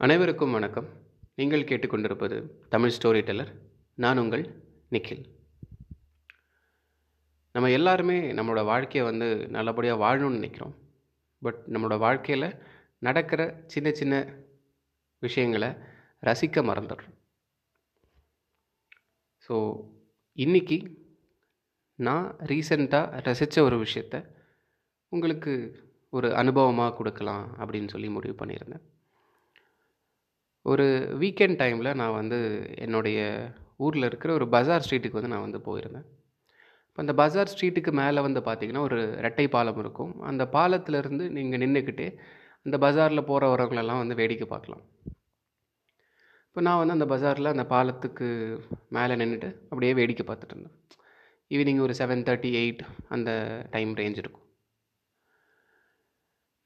அனைவருக்கும் வணக்கம். நீங்கள் கேட்டுக்கொண்டிருப்பது தமிழ் ஸ்டோரி டெல்லர் நான் உங்கள் நிখিல் நம்ம எல்லாருமே நம்மளோட வாழ்க்கையை வந்து நல்லபடியாக வாழணும்னு நினைக்கிறோம். பட் நம்மளோட வாழ்க்கையில் நடக்கிற சின்ன சின்ன விஷயங்களை ரசிக்க மறந்துடுறோம். ஸோ இன்னைக்கு நான் ரீசெண்டாக ரசித்த ஒரு விஷயத்த உங்களுக்கு ஒரு அனுபவமாக கொடுக்கலாம் அப்படின்னு சொல்லி முடிவு பண்ணியிருந்தேன். ஒரு வீக்கெண்ட் டைமில் நான் வந்து என்னுடைய ஊரில் இருக்கிற ஒரு பஜார் ஸ்ட்ரீட்டுக்கு வந்து நான் வந்து போயிருந்தேன். இப்போ அந்த பஜார் ஸ்ட்ரீட்டுக்கு மேலே வந்து பார்த்திங்கன்னா ஒரு ரெட்டை பாலம் இருக்கும். அந்த பாலத்திலேருந்து நீங்கள் நின்றுக்கிட்டே அந்த பஜாரில் போகிற வரவங்களெல்லாம் வந்து வேடிக்கை பார்க்கலாம். இப்போ நான் வந்து அந்த பஜாரில் அந்த பாலத்துக்கு மேலே நின்றுட்டு அப்படியே வேடிக்கை பார்த்துட்டு இருந்தேன். ஈவினிங் ஒரு செவன் தேர்ட்டி எயிட் அந்த டைம் ரேஞ்ச் இருக்கும்.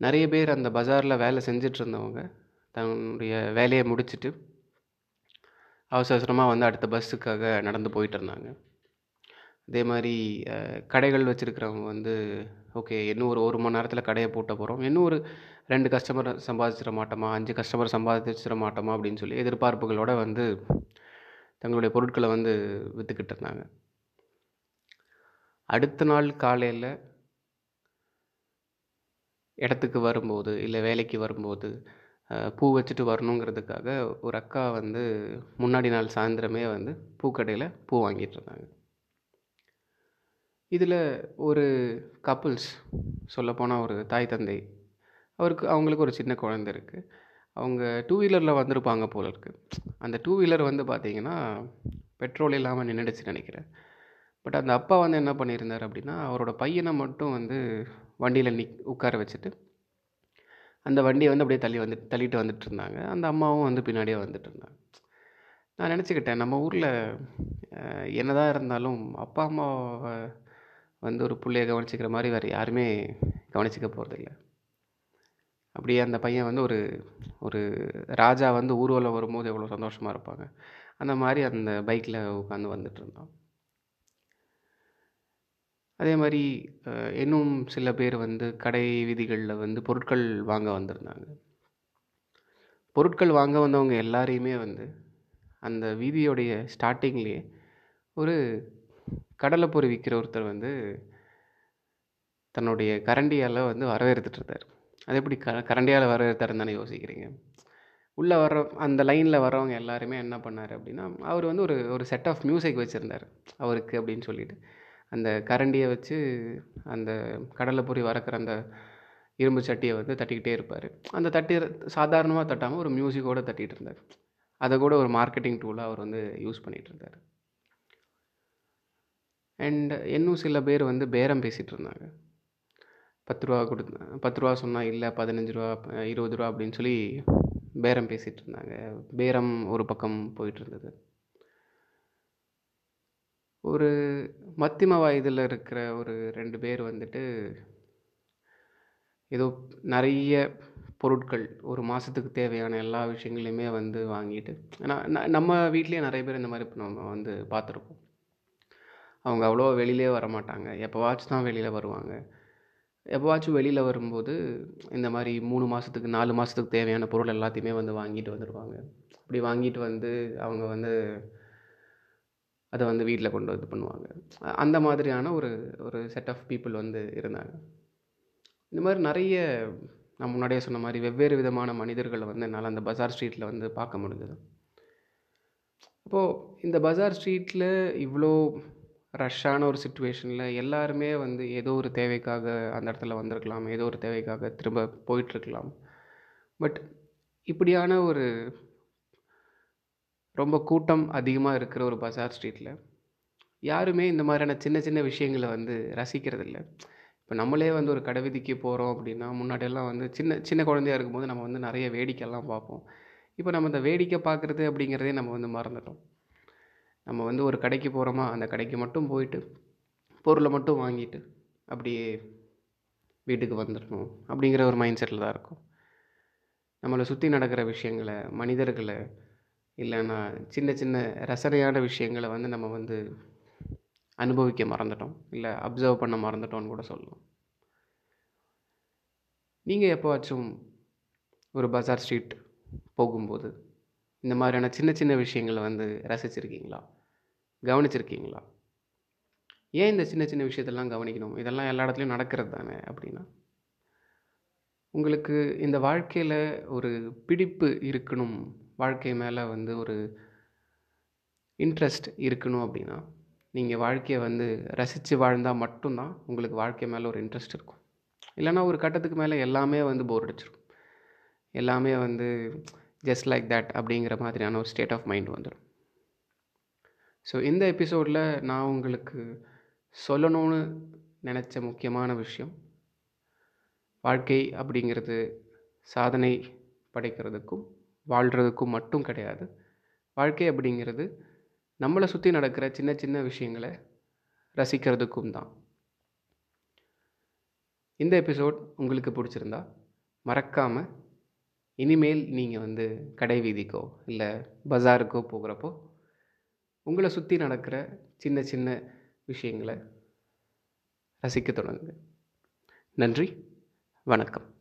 நிறைய பேர் அந்த பஜாரில் வேலை செஞ்சிட்ருந்தவங்க தன்னுடைய வேலையை முடிச்சுட்டு அவசர அவசரமாக வந்து அடுத்த பஸ்ஸுக்காக நடந்து போயிட்டு இருந்தாங்க. அதே மாதிரி கடைகள் வச்சுருக்கிறவங்க வந்து ஓகே இன்னும் ஒரு ஒரு மணி நேரத்தில் கடையை பூட்ட போகிறோம் இன்னும் ஒரு ரெண்டு கஸ்டமர் சம்பாதிச்சிட மாட்டோமா? அஞ்சு கஸ்டமர் சம்பாதிச்சிட மாட்டோமா? அப்படின்னு சொல்லி எதிர்பார்ப்புகளோடு வந்து தங்களுடைய பொருட்களை வந்து விற்றுக்கிட்டு இருந்தாங்க. அடுத்த நாள் காலையில் இடத்துக்கு வரும்போது இல்லை வேலைக்கு வரும்போது பூ வச்சுட்டு வரணுங்கிறதுக்காக ஒரு அக்கா வந்து முன்னாடி நாள் சாயந்தரமே வந்து பூக்கடையில் பூ வாங்கிட்டு இருந்தாங்க. இதில் ஒரு கப்புள்ஸ் சொல்லப்போனால் ஒரு தாய் தந்தை. அவருக்கு அவங்களுக்கு ஒரு சின்ன குழந்தை இருக்குது அவங்க டூ வீலரில் வந்திருப்பாங்க போல இருக்குது அந்த டூ வீலர் வந்து பார்த்திங்கன்னா பெட்ரோல் இல்லாமல் நின்றுடுச்சு நினைக்கிறேன். பட் அந்த அப்பா வந்து என்ன பண்ணியிருந்தார் அப்படின்னா அவரோட பையனை மட்டும் வந்து வண்டியில் நிக் உட்கார வச்சுட்டு அந்த வண்டியை வந்து அப்படியே தள்ளி வந்து தள்ளிட்டு வந்துட்டு இருந்தாங்க அந்த அம்மாவும் வந்து பின்னாடியே வந்துட்டு இருந்தாங்க நான் நினச்சிக்கிட்டேன் நம்ம ஊரில் என்னதான் இருந்தாலும் அப்பா அம்மாவை வந்து ஒரு பிள்ளைய கவனிச்சிக்கிற மாதிரி வேறு யாருமே கவனிச்சிக்க போகிறதில்ல அப்படியே அந்த பையன் வந்து ஒரு ஒரு ராஜா வந்து ஊர்வலம் வரும்போது எவ்வளோ சந்தோஷமாக இருப்பாங்க. அந்த மாதிரி அந்த பைக்கில் உட்காந்து வந்துட்டு இருந்தான் அதே மாதிரி இன்னும் சில பேர் வந்து கடை வீதிகளில் வந்து பொருட்கள் வாங்க வந்திருந்தாங்க. பொருட்கள் வாங்க வந்தவங்க எல்லாரையுமே வந்து அந்த வீதியோடைய ஸ்டார்டிங்லேயே ஒரு கடலைப்பொறி விற்கிற ஒருத்தர் வந்து தன்னுடைய கரண்டியால் வந்து வரவேற்றுட்டு இருந்தார் அது எப்படி க கரண்டியால் வரவேற்றாருன்னு தானே யோசிக்கிறீங்க. உள்ளே வர அந்த லைனில் வரவங்க எல்லாருமே என்ன பண்ணார் அப்படின்னா அவர் வந்து ஒரு ஒரு செட் ஆஃப் மியூசிக் வச்சுருந்தார். அவருக்கு அப்படின்னு சொல்லிட்டு. அந்த கரண்டியை வச்சு அந்த கடலைப்பொரி வறக்கிற அந்த இரும்பு சட்டியை வந்து தட்டிக்கிட்டே இருப்பார். அந்த தட்டி சாதாரணமாக தட்டாமல் ஒரு மியூசிக்கோடு தட்டிகிட்டு இருந்தார். அதை கூட ஒரு மார்க்கெட்டிங் டூலாக அவர் வந்து யூஸ் பண்ணிகிட்டு இருந்தார். அண்ட் இன்னும் சில பேர் வந்து பேரம் பேசிகிட்டு இருந்தாங்க. பத்து ரூபா கொடு பத்து ரூபா சொன்னால் இல்லை பதினஞ்சு ரூபா இருபது ரூபா அப்படின்னு சொல்லி பேரம் பேசிகிட்டு இருந்தாங்க. பேரம் ஒரு பக்கம் போயிட்டு இருந்தது. ஒரு மத்தியம வயதில் இருக்கிற ஒரு ரெண்டு பேர் வந்துட்டு ஏதோ நிறைய பொருட்கள் ஒரு மாதத்துக்கு தேவையான எல்லா விஷயங்களையுமே வந்து வாங்கிட்டு ஏன்னா ந- நம்ம வீட்லேயே நிறைய பேர் இந்த மாதிரி இப்போ நம்ம வந்து பார்த்துருப்போம். அவங்க அவ்வளோ வெளியிலே வர மாட்டாங்க எப்போவாச்சும் தான் வெளியில் வருவாங்க. எப்போவாச்சும் வெளியில் வரும்போது இந்த மாதிரி மூணு மாதத்துக்கு நாலு மாதத்துக்கு தேவையான பொருள் எல்லாத்தையுமே வந்து வாங்கிட்டு வந்துடுவாங்க அப்படி வாங்கிட்டு வந்து அவங்க வந்து அதை வந்து வீட்டில் கொண்டு வந்து பண்ணுவாங்க. அந்த மாதிரியான ஒரு ஒரு செட் ஆஃப் பீப்புள் வந்து இருந்தாங்க. இந்த மாதிரி நிறைய நான் முன்னாடியே சொன்ன மாதிரி வெவ்வேறு விதமான மனிதர்களை வந்து என்னால் அந்த பஜார் ஸ்ட்ரீட்டில் வந்து பார்க்க முடிஞ்சது. அப்போது இந்த பஜார் ஸ்ட்ரீட்டில் இவ்வளோ ரஷ்ஷான ஒரு சுச்சுவேஷனில் எல்லாருமே வந்து ஏதோ ஒரு தேவைக்காக அந்த இடத்துல வந்திருக்கலாம் ஏதோ ஒரு தேவைக்காக திரும்ப போயிட்டுருக்கலாம் பட் இப்படியான ஒரு ரொம்ப கூட்டம் அதிகமாக இருக்கிற ஒரு பஜார் ஸ்ட்ரீட்டில் யாருமே இந்த மாதிரியான சின்ன சின்ன விஷயங்களை வந்து ரசிக்கிறதில்ல. இப்போ நம்மளே வந்து ஒரு கடை விதிக்கு போகிறோம் அப்படின்னா முன்னாடியெல்லாம் வந்து சின்ன சின்ன குழந்தையா இருக்கும்போது நம்ம வந்து நிறைய வேடிக்கைலாம் பார்ப்போம். இப்போ நம்ம இந்த வேடிக்கை பார்க்குறது அப்படிங்கிறதே நம்ம வந்து மறந்துட்டோம். நம்ம வந்து ஒரு கடைக்கு போகிறோமா அந்த கடைக்கு மட்டும் போயிட்டு பொருளை மட்டும் வாங்கிட்டு அப்படியே வீட்டுக்கு வந்துடணும் அப்படிங்கிற ஒரு மைண்ட் செட்டில் தான் இருக்கும். நம்மளை சுற்றி நடக்கிற விஷயங்களை மனிதர்களை இல்லைன்னா சின்ன சின்ன ரசனையான விஷயங்களை வந்து நம்ம வந்து அனுபவிக்க மறந்துட்டோம். இல்லை அப்சர்வ் பண்ண மறந்துட்டோம்னு கூட சொல்லலாம். நீங்கள் எப்போவாச்சும் ஒரு பஜார் ஸ்ட்ரீட் போகும்போது இந்த மாதிரியான சின்ன சின்ன விஷயங்களை வந்து ரசிச்சிருக்கீங்களா? கவனிச்சிருக்கீங்களா? ஏன் இந்த சின்ன சின்ன விஷயத்தெல்லாம் கவனிக்கணும்? இதெல்லாம் எல்லா இடத்துலையும் நடக்கிறது தானே அப்படின்னா. உங்களுக்கு இந்த வாழ்க்கையில் ஒரு பிடிப்பு இருக்கணும் வாழ்க்கை மேலே வந்து ஒரு இன்ட்ரெஸ்ட் இருக்கணும் அப்படின்னா நீங்கள் வாழ்க்கையை வந்து ரசித்து வாழ்ந்தால் மட்டும்தான் உங்களுக்கு வாழ்க்கை மேலே ஒரு இன்ட்ரெஸ்ட் இருக்கும். இல்லைன்னா ஒரு கட்டத்துக்கு மேலே எல்லாமே வந்து போர் அடிச்சிடும் எல்லாமே வந்து ஜஸ்ட் லைக் தட் அப்படிங்கிற மாதிரியான ஒரு ஸ்டேட் ஆஃப் மைண்ட் வந்துடும் ஸோ இந்த எபிசோடில் நான் உங்களுக்கு சொல்லணும்னு நினச்ச முக்கியமான விஷயம் வாழ்க்கை அப்படிங்கிறது சாதனை படைக்கிறதுக்கும் வாழ்கிறதுக்கும் மட்டும் கிடையாது. வாழ்க்கை அப்படிங்கிறது நம்மளை சுற்றி நடக்கிற சின்ன சின்ன விஷயங்களை ரசிக்கிறதுக்கும் தான். இந்த எபிசோட் உங்களுக்கு பிடிச்சிருந்தா மறக்காமல் இனிமேல் நீங்கள் வந்து கடை வீதிக்கோ இல்லை பஜாருக்கோ போகிறப்போ உங்களை சுற்றி நடக்கிற சின்ன சின்ன விஷயங்களை ரசிக்க தொடங்குங்க. நன்றி. வணக்கம்.